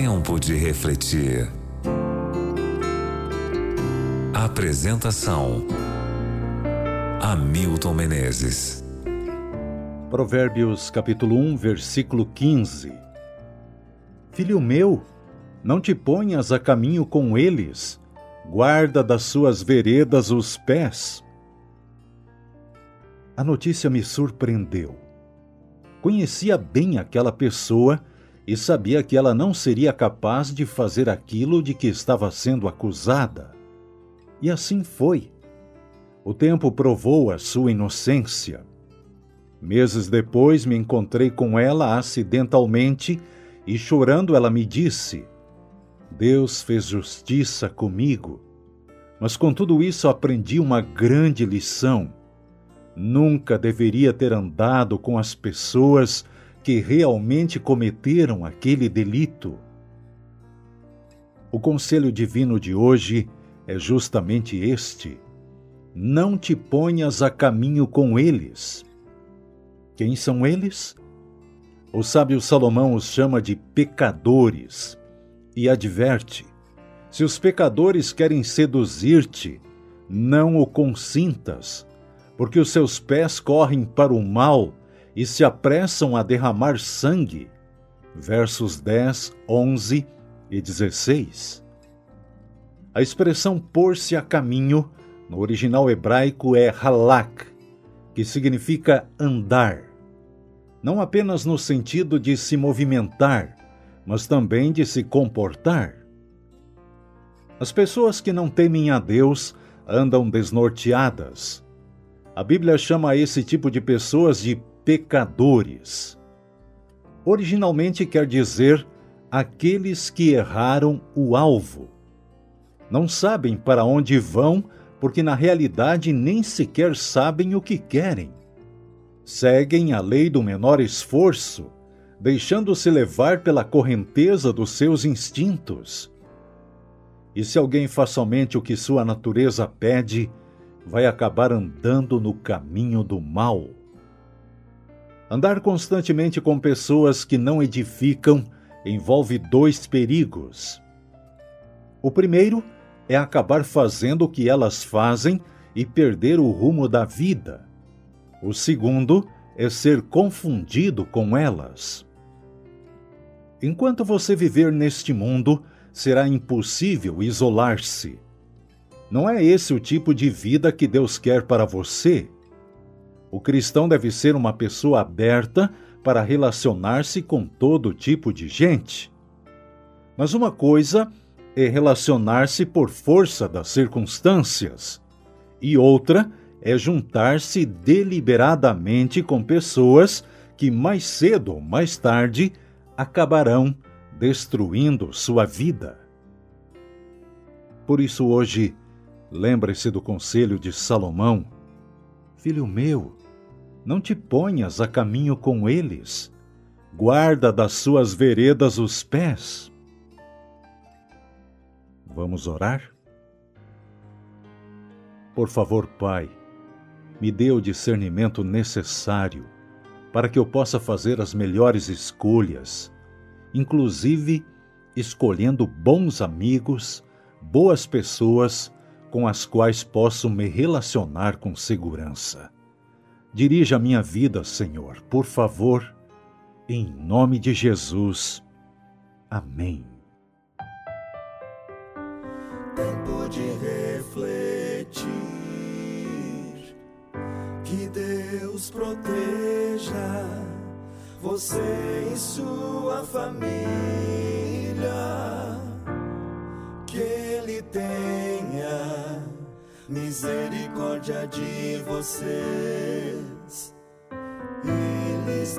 Tempo de refletir. Apresentação: Hamilton Menezes. Provérbios capítulo 1, versículo 15. Filho meu, não te ponhas a caminho com eles, guarda das suas veredas os pés. A notícia me surpreendeu. Conhecia bem aquela pessoa e sabia que ela não seria capaz de fazer aquilo de que estava sendo acusada. E assim foi. O tempo provou a sua inocência. Meses depois me encontrei com ela acidentalmente e chorando ela me disse: Deus fez justiça comigo. Mas com tudo isso aprendi uma grande lição. Nunca deveria ter andado com as pessoas que realmente cometeram aquele delito. O conselho divino de hoje é justamente este: não te ponhas a caminho com eles. Quem são eles? O sábio Salomão os chama de pecadores e adverte: se os pecadores querem seduzir-te, não o consintas, porque os seus pés correm para o mal e se apressam a derramar sangue. Versos 10, 11 e 16. A expressão pôr-se a caminho, no original hebraico, é halak, que significa andar. Não apenas no sentido de se movimentar, mas também de se comportar. As pessoas que não temem a Deus andam desnorteadas. A Bíblia chama esse tipo de pessoas de pecadores. Originalmente quer dizer aqueles que erraram o alvo. Não sabem para onde vão, porque na realidade nem sequer sabem o que querem. Seguem a lei do menor esforço, deixando-se levar pela correnteza dos seus instintos. E se alguém faz somente o que sua natureza pede, vai acabar andando no caminho do mal. Andar constantemente com pessoas que não edificam envolve dois perigos. O primeiro é acabar fazendo o que elas fazem e perder o rumo da vida. O segundo é ser confundido com elas. Enquanto você viver neste mundo, será impossível isolar-se. Não é esse o tipo de vida que Deus quer para você. O cristão deve ser uma pessoa aberta para relacionar-se com todo tipo de gente. Mas uma coisa é relacionar-se por força das circunstâncias, e outra é juntar-se deliberadamente com pessoas que mais cedo ou mais tarde acabarão destruindo sua vida. Por isso, hoje, lembre-se do conselho de Salomão: Filho meu, não te ponhas a caminho com eles. Guarda das suas veredas os pés. Vamos orar? Por favor, Pai, me dê o discernimento necessário para que eu possa fazer as melhores escolhas, inclusive escolhendo bons amigos, boas pessoas com as quais posso me relacionar com segurança. Dirija a minha vida, Senhor, por favor, em nome de Jesus. Amém. Tempo de refletir, que Deus proteja você e sua família, que Ele tenha misericórdia de vocês. Eles